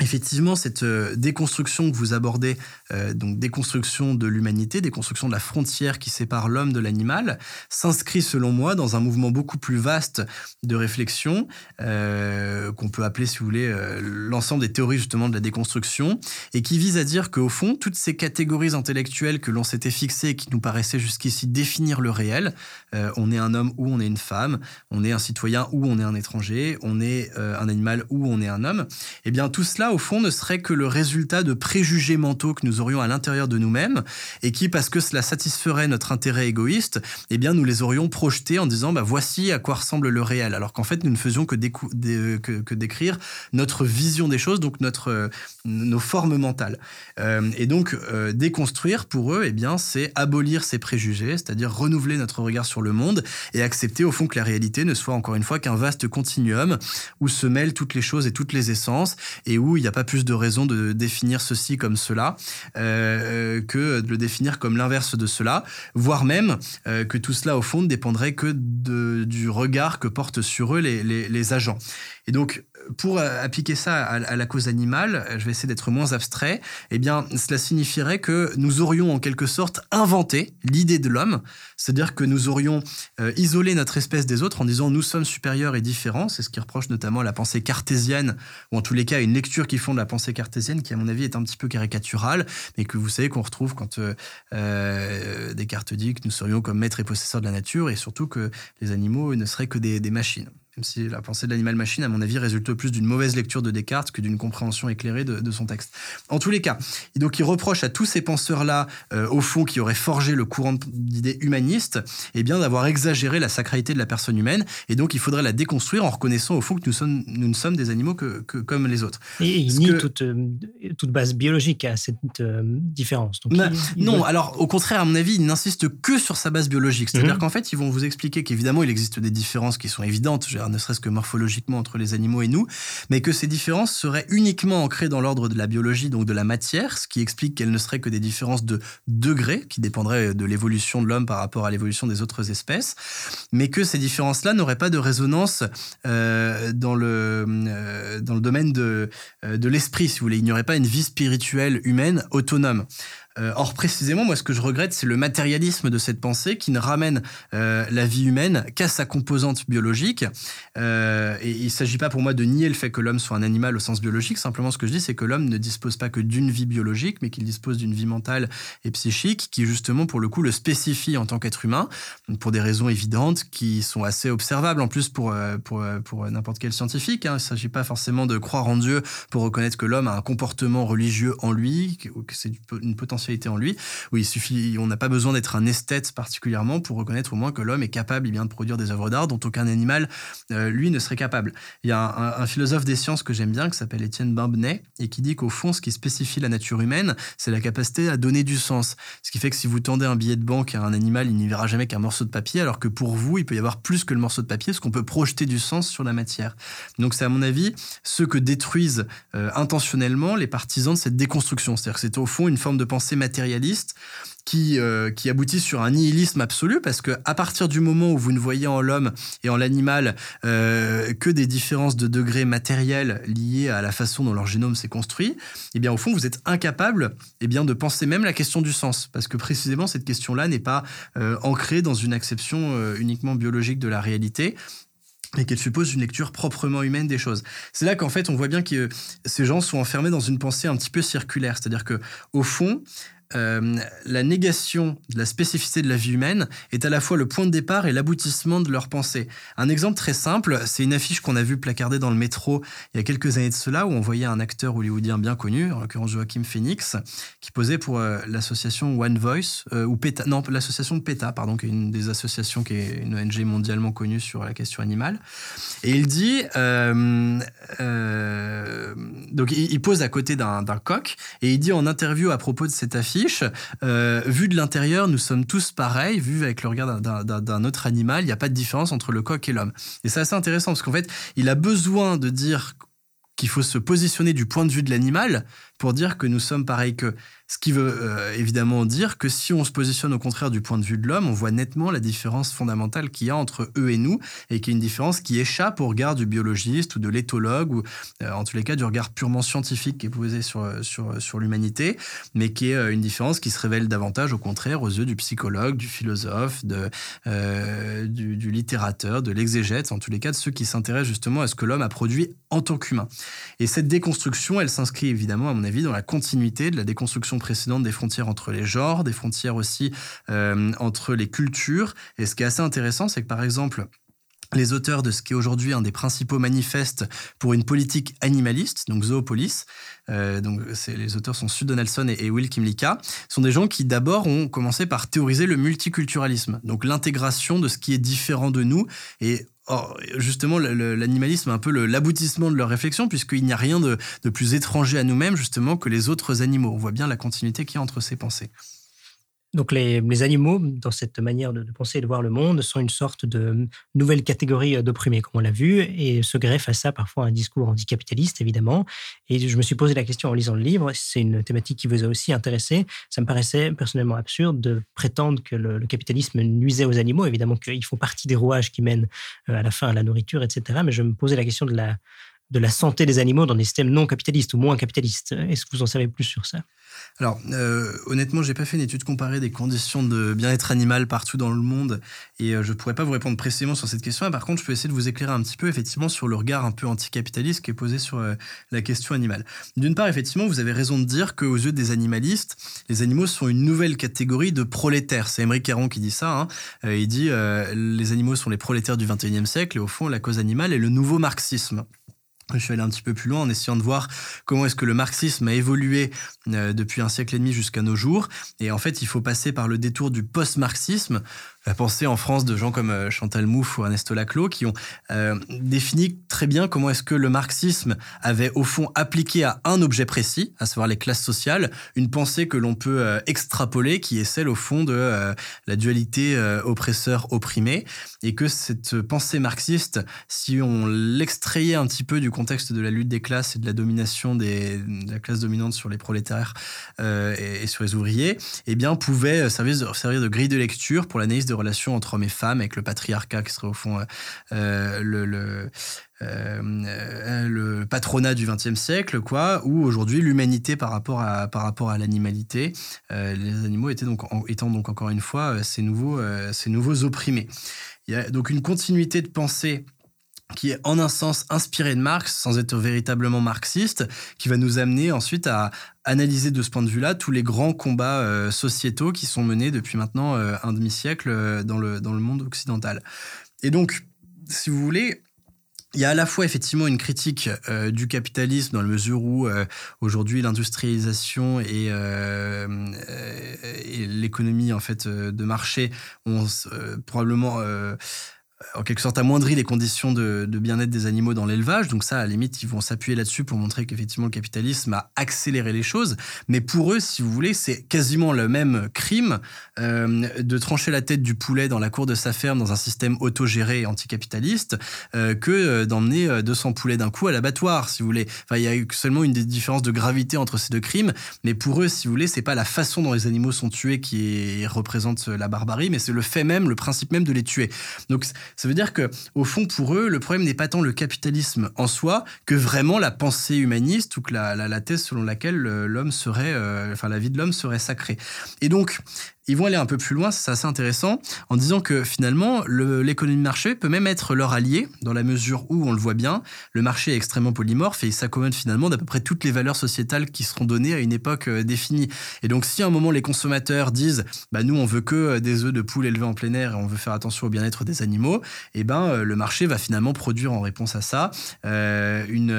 Effectivement, cette euh, déconstruction que vous abordez, euh, donc déconstruction de l'humanité, déconstruction de la frontière qui sépare l'homme de l'animal, s'inscrit selon moi dans un mouvement beaucoup plus vaste de réflexion euh, qu'on peut appeler, si vous voulez, l'ensemble des théories justement de la déconstruction, et qui vise à dire qu'au fond, toutes ces catégories intellectuelles que l'on s'était fixées et qui nous paraissaient jusqu'ici définir le réel, on est un homme ou on est une femme, on est un citoyen ou on est un étranger, on est un animal ou on est un homme, eh bien tout cela au fond, ne serait que le résultat de préjugés mentaux que nous aurions à l'intérieur de nous-mêmes et qui, parce que cela satisferait notre intérêt égoïste, eh bien, nous les aurions projetés en disant, bah, voici à quoi ressemble le réel. Alors qu'en fait, nous ne faisions que, décrire notre vision des choses, donc notre, nos formes mentales. Euh, et donc, euh, déconstruire pour eux, eh bien, c'est abolir ces préjugés, c'est-à-dire renouveler notre regard sur le monde et accepter au fond que la réalité ne soit encore une fois qu'un vaste continuum où se mêlent toutes les choses et toutes les essences et où il n'y a pas plus de raison de définir ceci comme cela euh, que de le définir comme l'inverse de cela, voire même euh, que tout cela au fond ne dépendrait que du regard que portent sur eux les, les, les agents. Et donc, pour euh, appliquer ça à, la cause animale, je vais essayer d'être moins abstrait, eh bien, cela signifierait que nous aurions en quelque sorte inventé l'idée de l'homme, c'est-à-dire que nous aurions euh, isolé notre espèce des autres en disant nous sommes supérieurs et différents, c'est ce qui reproche notamment à la pensée cartésienne, ou en tous les cas une lecture qui font de la pensée cartésienne qui à mon avis est un petit peu caricaturale, mais que vous savez qu'on retrouve quand euh, Descartes dit que nous serions comme maîtres et possesseurs de la nature, et surtout que les animaux ne seraient que des machines même si la pensée de l'animal-machine, à mon avis, résulte plus d'une mauvaise lecture de Descartes que d'une compréhension éclairée de, son texte. En tous les cas, donc il reproche à tous ces penseurs-là, euh, au fond, qui auraient forgé le courant d'idées humanistes, eh bien d'avoir exagéré la sacralité de la personne humaine, et donc il faudrait la déconstruire en reconnaissant au fond que nous sommes, nous ne sommes des animaux que, comme les autres. Et il nie toute, euh, toute, base biologique à cette euh, différence. non, alors au contraire, à mon avis, il n'insiste que sur sa base biologique. C'est-à-dire mhm. qu'en fait, ils vont vous expliquer qu'évidemment, il existe des différences qui sont évidentes ne serait-ce que morphologiquement entre les animaux et nous, mais que ces différences seraient uniquement ancrées dans l'ordre de la biologie, donc de la matière, ce qui explique qu'elles ne seraient que des différences de degrés, qui dépendraient de l'évolution de l'homme par rapport à l'évolution des autres espèces, mais que ces différences-là n'auraient pas de résonance euh, dans, le, euh, dans le domaine de, euh, de l'esprit, si vous voulez. Il n'y aurait pas une vie spirituelle humaine autonome. Euh, or, précisément, moi, ce que je regrette, c'est le matérialisme de cette pensée qui ne ramène euh, la vie humaine qu'à sa composante biologique. Euh, et il ne s'agit pas pour moi de nier le fait que l'homme soit un animal au sens biologique. Simplement, ce que je dis, c'est que l'homme ne dispose pas que d'une vie biologique, mais qu'il dispose d'une vie mentale et psychique qui, justement, pour le coup, le spécifie en tant qu'être humain, pour des raisons évidentes qui sont assez observables en plus pour, pour, n'importe quel scientifique. Hein. Il ne s'agit pas forcément de croire en Dieu pour reconnaître que l'homme a un comportement religieux en lui, que c'est une potentielle en lui, où il suffit, on n'a pas besoin d'être un esthète particulièrement pour reconnaître au moins que l'homme est capable bien, de produire des œuvres d'art dont aucun animal, euh, lui, ne serait capable. Il y a un, philosophe des sciences que j'aime bien, qui s'appelle Étienne Bimbenet, et qui dit qu'au fond, ce qui spécifie la nature humaine, c'est la capacité à donner du sens. Ce qui fait que si vous tendez un billet de banque à un animal, il n'y verra jamais qu'un morceau de papier, alors que pour vous, il peut y avoir plus que le morceau de papier, parce qu'on peut projeter du sens sur la matière. Donc c'est à mon avis ce que détruisent euh, intentionnellement les partisans de cette déconstruction. C'est-à-dire que c'est au fond une forme de pensée matérialiste qui, euh, qui aboutit sur un nihilisme absolu parce que à partir du moment où vous ne voyez en l'homme et en l'animal euh, que des différences de degrés matériels liées à la façon dont leur génome s'est construit, eh bien au fond vous êtes incapable eh bien de penser même la question du sens. Parce que précisément cette question-là n'est pas euh, ancrée dans une acception uniquement biologique de la réalité et qu'elle suppose une lecture proprement humaine des choses. C'est là qu'en fait on voit bien que ces gens sont enfermés dans une pensée un petit peu circulaire, c'est-à-dire que au fond, euh, la négation de la spécificité de la vie humaine est à la fois le point de départ et l'aboutissement de leur pensée. Un exemple très simple, c'est une affiche qu'on a vue placardée dans le métro il y a quelques années de cela, où on voyait un acteur hollywoodien bien connu, en l'occurrence Joachim Phoenix, qui posait pour euh, l'association One Voice, euh, ou PETA, non, l'association PETA, pardon, qui est une des associations qui est une ONG mondialement connue sur la question animale. Et il dit, donc il, pose à côté d'un coq, et il dit en interview à propos de cette affiche, euh, vu de l'intérieur, nous sommes tous pareils, vu avec le regard d'un autre animal, il n'y a pas de différence entre le coq et l'homme. Et c'est assez intéressant parce qu'en fait, il a besoin de dire qu'il faut se positionner du point de vue de l'animal pour dire que nous sommes pareils que ce qui veut euh, évidemment dire que si on se positionne au contraire du point de vue de l'homme, on voit nettement la différence fondamentale qu'il y a entre eux et nous, et qui est une différence qui échappe au regard du biologiste ou de l'éthologue, ou euh, en tous les cas du regard purement scientifique qui est posé sur, sur, sur l'humanité, mais qui est euh, une différence qui se révèle davantage au contraire aux yeux du psychologue, du philosophe, de, du, du littérateur, de l'exégète, en tous les cas de ceux qui s'intéressent justement à ce que l'homme a produit en tant qu'humain. Et cette déconstruction, elle s'inscrit évidemment, à mon dans la continuité de la déconstruction précédente des frontières entre les genres, des frontières aussi euh, entre les cultures. Et ce qui est assez intéressant, c'est que par exemple, les auteurs de ce qui est aujourd'hui un des principaux manifestes pour une politique animaliste, donc Zoopolis, euh, donc les auteurs sont Sue Donaldson et, Will Kimlicka, sont des gens qui d'abord ont commencé par théoriser le multiculturalisme, donc l'intégration de ce qui est différent de nous et justement, l'animalisme est un peu l'aboutissement de leur réflexion, puisqu'il n'y a rien de, de, plus étranger à nous-mêmes, justement, que les autres animaux. On voit bien la continuité qu'il y a entre ces pensées. Donc les, animaux, dans cette manière de, penser et de voir le monde, sont une sorte de nouvelle catégorie d'opprimés, comme on l'a vu, et se greffe à ça parfois un discours anticapitaliste, évidemment. Et je me suis posé la question en lisant le livre, c'est une thématique qui vous a aussi intéressé. Ça me paraissait personnellement absurde de prétendre que le, capitalisme nuisait aux animaux. Évidemment qu'ils font partie des rouages qui mènent euh, à la fin à la nourriture, etc. Mais je me posais la question de la, de la santé des animaux dans des systèmes non capitalistes ou moins capitalistes. Est-ce que vous en savez plus sur ça? Alors, euh, honnêtement, j'ai pas fait une étude comparée des conditions de bien-être animal partout dans le monde et euh, je pourrais pas vous répondre précisément sur cette question. Par contre, je peux essayer de vous éclairer un petit peu, effectivement, sur le regard un peu anticapitaliste qui est posé sur euh, la question animale. D'une part, effectivement, vous avez raison de dire qu'aux yeux des animalistes, les animaux sont une nouvelle catégorie de prolétaires. C'est Émeric Caron qui dit ça. Hein. Euh, il dit les animaux sont les prolétaires du 21e siècle et au fond, la cause animale est le nouveau marxisme. Je suis allé un petit peu plus loin en essayant de voir comment est-ce que le marxisme a évolué euh, depuis un siècle et demi jusqu'à nos jours. Et en fait, il faut passer par le détour du post-marxisme la pensée en France de gens comme euh, Chantal Mouffe ou Ernesto Laclos qui ont euh, défini très bien comment est-ce que le marxisme avait au fond appliqué à un objet précis, à savoir les classes sociales, une pensée que l'on peut euh, extrapoler qui est celle au fond de la dualité oppresseur-opprimé et que cette pensée marxiste, si on l'extrayait un petit peu du contexte de la lutte des classes et de la domination de la classe dominante sur les prolétaires et, sur les ouvriers, eh bien pouvait servir de grille de lecture pour l'analyse de relations entre hommes et femmes, avec le patriarcat qui serait au fond euh, euh, euh, le patronat du XXe siècle, quoi, ou aujourd'hui l'humanité par rapport à, à l'animalité. les animaux étaient donc, étant donc encore une fois ces nouveaux, ces nouveaux opprimés. Il y a donc une continuité de pensée qui est en un sens inspiré de Marx, sans être véritablement marxiste, qui va nous amener ensuite à analyser de ce point de vue-là tous les grands combats euh, sociétaux qui sont menés depuis maintenant euh, un demi-siècle euh, dans, le, dans le monde occidental. Et donc, si vous voulez, il y a à la fois effectivement une critique du capitalisme dans la mesure où aujourd'hui l'industrialisation et, et l'économie en fait de marché ont probablement en quelque sorte amoindri les conditions de, bien-être des animaux dans l'élevage. Donc ça, à la limite, ils vont s'appuyer là-dessus pour montrer qu'effectivement le capitalisme a accéléré les choses. Mais pour eux, si vous voulez, c'est quasiment le même crime euh, de trancher la tête du poulet dans la cour de sa ferme dans un système autogéré anticapitaliste euh, que euh, d'emmener 200 poulets d'un coup à l'abattoir, si vous voulez. Enfin, il y a seulement une des différences de gravité entre ces deux crimes. Mais pour eux, si vous voulez, c'est pas la façon dont les animaux sont tués qui représente la barbarie, mais c'est le fait même, le principe même de les tuer. Donc ça veut dire que, au fond, pour eux, le problème n'est pas tant le capitalisme en soi que vraiment la pensée humaniste ou que la, la, thèse selon laquelle l'homme serait, euh, enfin, la vie de l'homme serait sacrée. Et donc, ils vont aller un peu plus loin, c'est assez intéressant, en disant que finalement, l'économie de marché peut même être leur allié, dans la mesure où, on le voit bien, le marché est extrêmement polymorphe et il s'accommode finalement d'à peu près toutes les valeurs sociétales qui seront données à une époque euh, définie. Et donc, si à un moment les consommateurs disent, bah nous, on veut que euh, des œufs de poule élevés en plein air et on veut faire attention au bien-être des animaux, et eh ben euh, le marché va finalement produire en réponse à ça une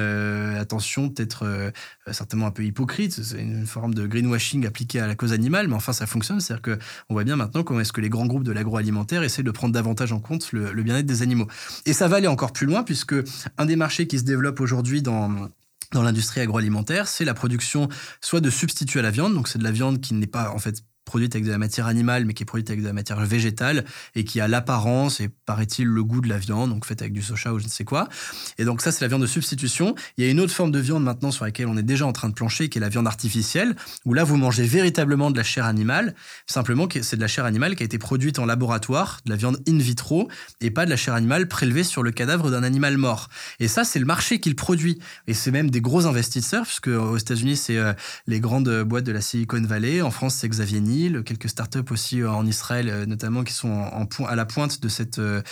attention peut-être certainement un peu hypocrite, c'est une forme de greenwashing appliquée à la cause animale, mais enfin ça fonctionne, c'est-à-dire que on voit bien maintenant comment est-ce que les grands groupes de l'agroalimentaire essaient de prendre davantage en compte le, le bien-être des animaux. Et ça va aller encore plus loin puisque un des marchés qui se développe aujourd'hui dans dans l'industrie agroalimentaire, c'est la production soit de substituts à la viande, donc c'est de la viande qui n'est pas en fait produite avec de la matière animale, mais qui est produite avec de la matière végétale et qui a l'apparence et paraît-il le goût de la viande, donc faite avec du soja ou je ne sais quoi. Et donc ça, c'est la viande de substitution. Il y a une autre forme de viande maintenant sur laquelle on est déjà en train de plancher, qui est la viande artificielle, où là, vous mangez véritablement de la chair animale, simplement que c'est de la chair animale qui a été produite en laboratoire, de la viande in vitro, et pas de la chair animale prélevée sur le cadavre d'un animal mort. Et ça, c'est le marché qui le produit. Et c'est même des gros investisseurs, puisque aux États-Unis, c'est euh, les grandes boîtes de la Silicon Valley. En France, c'est Xavier Niel quelques startups aussi euh, en Israël euh, notamment qui sont à la pointe de cette euh,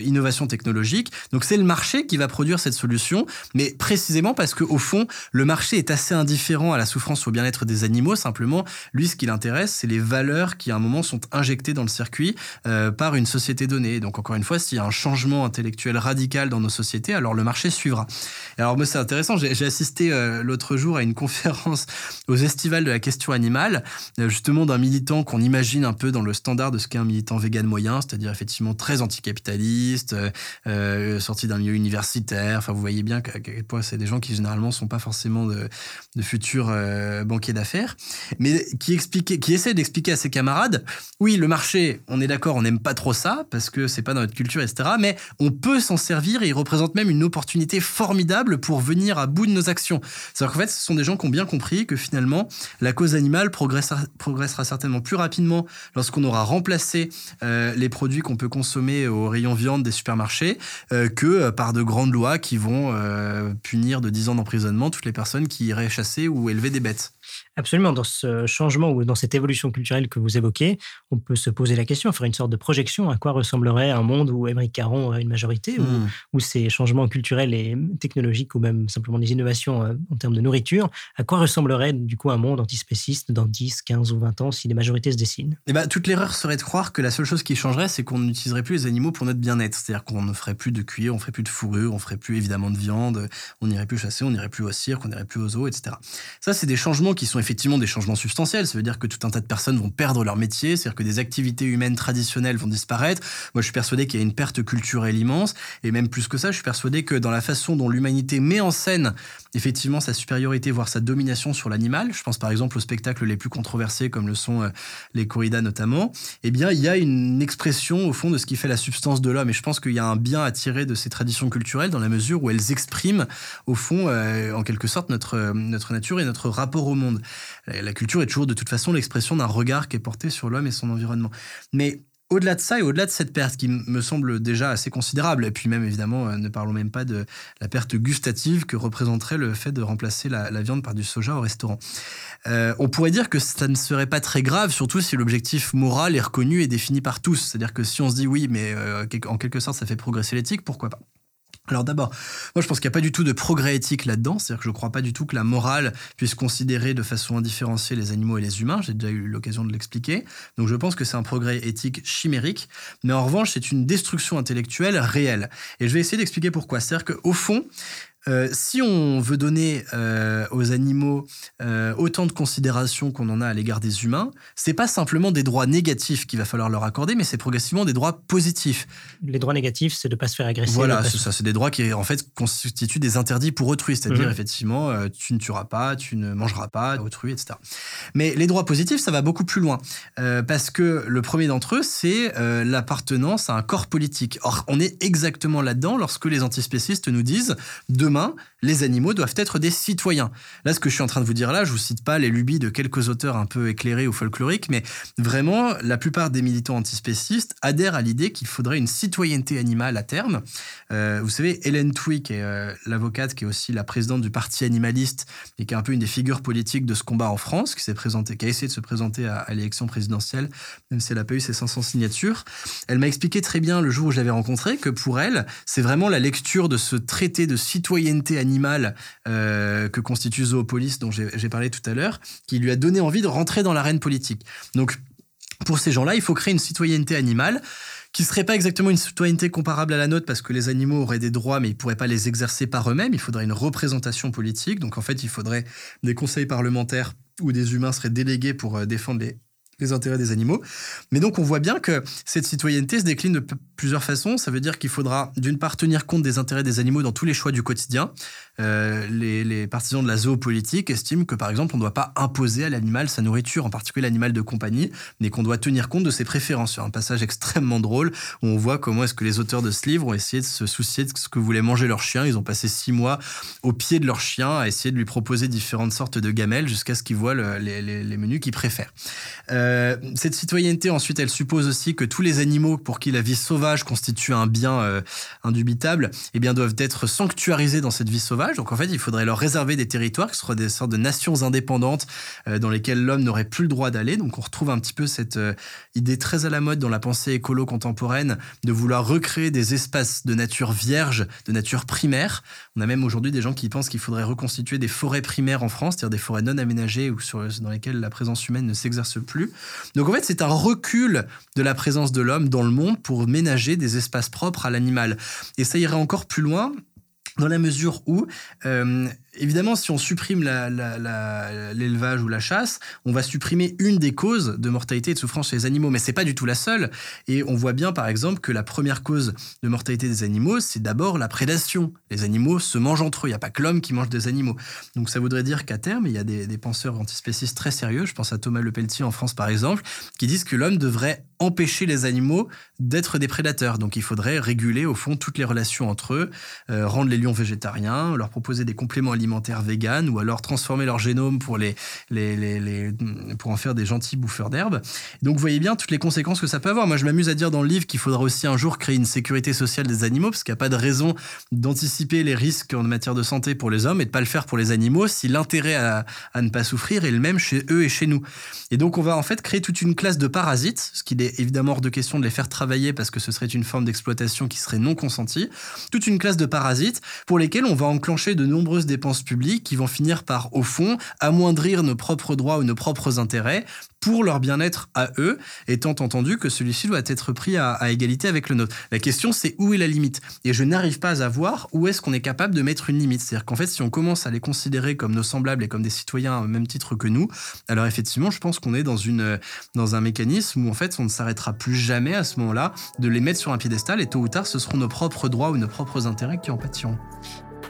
innovation technologique. Donc c'est le marché qui va produire cette solution, mais précisément parce que au fond le marché est assez indifférent à la souffrance ou au bien-être des animaux. Simplement, lui ce qui l'intéresse, c'est les valeurs qui à un moment sont injectées dans le circuit par une société donnée. Donc encore une fois, s'il y a un changement intellectuel radical dans nos sociétés, alors le marché suivra. alors moi c'est intéressant, j'ai assisté l'autre jour à une conférence aux estivales de la question animale justement d'un militant qu'on imagine un peu dans le standard de ce qu'est un militant vegan moyen, c'est-à-dire effectivement très anticapitaliste, euh, euh sorti d'un milieu universitaire. Enfin, vous voyez bien qu'à quel point c'est des gens qui généralement sont pas forcément de, futurs euh, banquiers d'affaires, mais qui qui essaie d'expliquer à ses camarades, oui, le marché, on est d'accord, on n'aime pas trop ça parce que c'est pas dans notre culture, etc. Mais on peut s'en servir et il représente même une opportunité formidable pour venir à bout de nos actions. C'est-à-dire qu'en fait, ce sont des gens qui ont bien compris que finalement, la cause animale progressera, progressera certainement plus rapidement lorsqu'on aura remplacé euh, les produits qu'on peut consommer au rayon viande des supermarchés euh, que euh, par de grandes lois qui vont punir de 10 ans d'emprisonnement toutes les personnes qui iraient chasser ou élever des bêtes. Absolument. Dans ce changement ou dans cette évolution culturelle que vous évoquez, on peut se poser la question, faire une sorte de projection à quoi ressemblerait un monde où Émeric Caron aurait une majorité, hmm. où, ces changements culturels et technologiques ou même simplement des innovations euh, en termes de nourriture, à quoi ressemblerait du coup un monde antispéciste dans 10, 15 ou 20 ans si les majorités se dessinent? Eh ben, Toute l'erreur serait de croire que la seule chose qui changerait, c'est qu'on n'utiliserait plus les animaux pour notre bien-être. C'est-à-dire qu'on ne ferait plus de cuir, on ferait plus de fourrure, on ferait plus évidemment de viande, on n'irait plus chasser, on n'irait plus au cirque, on n'irait plus aux zoos, etc. Ça, c'est des changements qui sont effectivement des changements substantiels. Ça veut dire que tout un tas de personnes vont perdre leur métier, c'est-à-dire que des activités humaines traditionnelles vont disparaître. Moi, je suis persuadé qu'il y a une perte culturelle immense. Et même plus que ça, je suis persuadé que dans la façon dont l'humanité met en scène effectivement sa supériorité, voire sa domination sur l'animal, je pense par exemple aux spectacles les plus controversés comme le sont euh, les corridas notamment, eh bien, il y a une expression au fond de ce qui fait la substance de l'homme. Et je pense qu'il y a un bien à tirer de ces traditions culturelles dans la mesure où elles expriment au fond, euh, en quelque sorte, notre, notre nature et notre rapport au monde. La culture est toujours de toute façon l'expression d'un regard qui est porté sur l'homme et son environnement. Mais au-delà de ça et au-delà de cette perte qui me semble déjà assez considérable, et puis même évidemment, euh, ne parlons même pas de la perte gustative que représenterait le fait de remplacer la, viande par du soja au restaurant. Euh, on pourrait dire que ça ne serait pas très grave, surtout si l'objectif moral est reconnu et défini par tous. C'est-à-dire que si on se dit oui, mais euh, en quelque sorte ça fait progresser l'éthique, pourquoi pas? Alors d'abord, moi je pense qu'il n'y a pas du tout de progrès éthique là-dedans, c'est-à-dire que je ne crois pas du tout que la morale puisse considérer de façon indifférenciée les animaux et les humains, j'ai déjà eu l'occasion de l'expliquer, donc je pense que c'est un progrès éthique chimérique, mais en revanche c'est une destruction intellectuelle réelle. Et je vais essayer d'expliquer pourquoi. C'est-à-dire qu'au fond, euh, si on veut donner euh, aux animaux euh, autant de considération qu'on en a à l'égard des humains, c'est pas simplement des droits négatifs qu'il va falloir leur accorder, mais c'est progressivement des droits positifs. Les droits négatifs, c'est de pas se faire agresser. Voilà, c'est ça, c'est des droits qui en fait constituent des interdits pour autrui, c'est-à-dire mhm. effectivement, tu ne tueras pas, tu ne mangeras pas autrui, etc. Mais les droits positifs, ça va beaucoup plus loin, parce que le premier d'entre eux, c'est l'appartenance à un corps politique. Or, on est exactement là-dedans lorsque les antispécistes nous disent demain demain les animaux doivent être des citoyens. Là, ce que je suis en train de vous dire là, je vous cite pas les lubies de quelques auteurs un peu éclairés ou folkloriques, mais vraiment, la plupart des militants antispécistes adhèrent à l'idée qu'il faudrait une citoyenneté animale à terme. Euh, vous savez, Hélène Twick, qui est euh, l'avocate, qui est aussi la présidente du parti animaliste et qui est un peu une des figures politiques de ce combat en France, qui s'est présentée, qui a essayé de se présenter à, l'élection présidentielle, même si elle n'a pas eu ses 500 signatures. Elle m'a expliqué très bien le jour où je l'avais rencontrée que pour elle, c'est vraiment la lecture de ce traité de citoyenneté animale euh, que constitue Zoopolis, dont j'ai parlé tout à l'heure, qui lui a donné envie de rentrer dans l'arène politique. Donc, pour ces gens-là, il faut créer une citoyenneté animale qui serait pas exactement une citoyenneté comparable à la nôtre parce que les animaux auraient des droits mais ils pourraient pas les exercer par eux-mêmes. Il faudrait une représentation politique. Donc en fait, il faudrait des conseils parlementaires où des humains seraient délégués pour euh, défendre les, les intérêts des animaux. Mais donc on voit bien que cette citoyenneté se décline de plusieurs façons. Ça veut dire qu'il faudra d'une part tenir compte des intérêts des animaux dans tous les choix du quotidien. Euh, les, partisans de la zoopolitique estiment que par exemple on ne doit pas imposer à l'animal sa nourriture, en particulier l'animal de compagnie, mais qu'on doit tenir compte de ses préférences. C'est un passage extrêmement drôle où on voit comment est-ce que les auteurs de ce livre ont essayé de se soucier de ce que voulait manger leur chien. Ils ont passé six mois au pied de leur chien à essayer de lui proposer différentes sortes de gamelles jusqu'à ce qu'ils voient les, les, menus qu'ils préfèrent. Euh, cette citoyenneté, ensuite, elle suppose aussi que tous les animaux pour qui la vie sauvage constitue un bien euh, indubitable, eh bien, doivent être sanctuarisés dans cette vie sauvage. Donc, en fait, il faudrait leur réserver des territoires qui seraient des sortes de nations indépendantes euh, dans lesquelles l'homme n'aurait plus le droit d'aller. Donc, on retrouve un petit peu cette idée très à la mode dans la pensée écolo contemporaine de vouloir recréer des espaces de nature vierge, de nature primaire. On a même aujourd'hui des gens qui pensent qu'il faudrait reconstituer des forêts primaires en France, c'est-à-dire des forêts non aménagées ou dans lesquelles la présence humaine ne s'exerce plus. Donc en fait, c'est un recul de la présence de l'homme dans le monde pour ménager des espaces propres à l'animal. Et ça irait encore plus loin dans la mesure où euh, évidemment, si on supprime l'élevage ou la chasse, on va supprimer une des causes de mortalité et de souffrance chez les animaux, mais c'est pas du tout la seule. Et on voit bien, par exemple, que la première cause de mortalité des animaux, c'est d'abord la prédation. Les animaux se mangent entre eux. Il n'y a pas que l'homme qui mange des animaux. Donc ça voudrait dire qu'à terme, il y a des, penseurs antispécistes très sérieux. Je pense à Thomas Le Pelletier en France, par exemple, qui disent que l'homme devrait empêcher les animaux d'être des prédateurs. Donc il faudrait réguler, au fond, toutes les relations entre eux, euh, rendre les lions végétariens, leur proposer des compléments alimentaires alimentaires vegan ou alors transformer leur génome pour, les, pour en faire des gentils bouffeurs d'herbe. Donc vous voyez bien toutes les conséquences que ça peut avoir. Moi je m'amuse à dire dans le livre qu'il faudra aussi un jour créer une sécurité sociale des animaux parce qu'il n'y a pas de raison d'anticiper les risques en matière de santé pour les hommes et de pas le faire pour les animaux si l'intérêt à, ne pas souffrir est le même chez eux et chez nous. Et donc on va en fait créer toute une classe de parasites, ce qui est évidemment hors de question de les faire travailler parce que ce serait une forme d'exploitation qui serait non consentie. Toute une classe de parasites pour lesquels on va enclencher de nombreuses dépenses publics qui vont finir par, au fond, amoindrir nos propres droits ou nos propres intérêts pour leur bien-être à eux, étant entendu que celui-ci doit être pris à, égalité avec le nôtre. La question, c'est où est la limite? Et je n'arrive pas à voir où est-ce qu'on est capable de mettre une limite. C'est-à-dire qu'en fait, si on commence à les considérer comme nos semblables et comme des citoyens au même titre que nous, alors effectivement, je pense qu'on est dans, une, dans un mécanisme où en fait, on ne s'arrêtera plus jamais à ce moment-là de les mettre sur un piédestal et tôt ou tard, ce seront nos propres droits ou nos propres intérêts qui en pâtiront.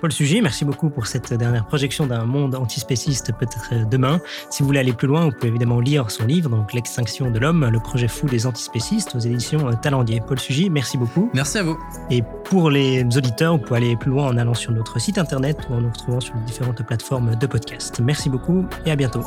Paul Sujet, merci beaucoup pour cette dernière projection d'un monde antispéciste peut-être euh, demain. Si vous voulez aller plus loin, vous pouvez évidemment lire son livre, donc L'extinction de l'homme, le projet fou des antispécistes aux éditions euh, Talendier. Paul Sujet, merci beaucoup. Merci à vous. Et pour les auditeurs, vous pouvez aller plus loin en allant sur notre site internet ou en nous retrouvant sur les différentes plateformes de podcast. Merci beaucoup et à bientôt.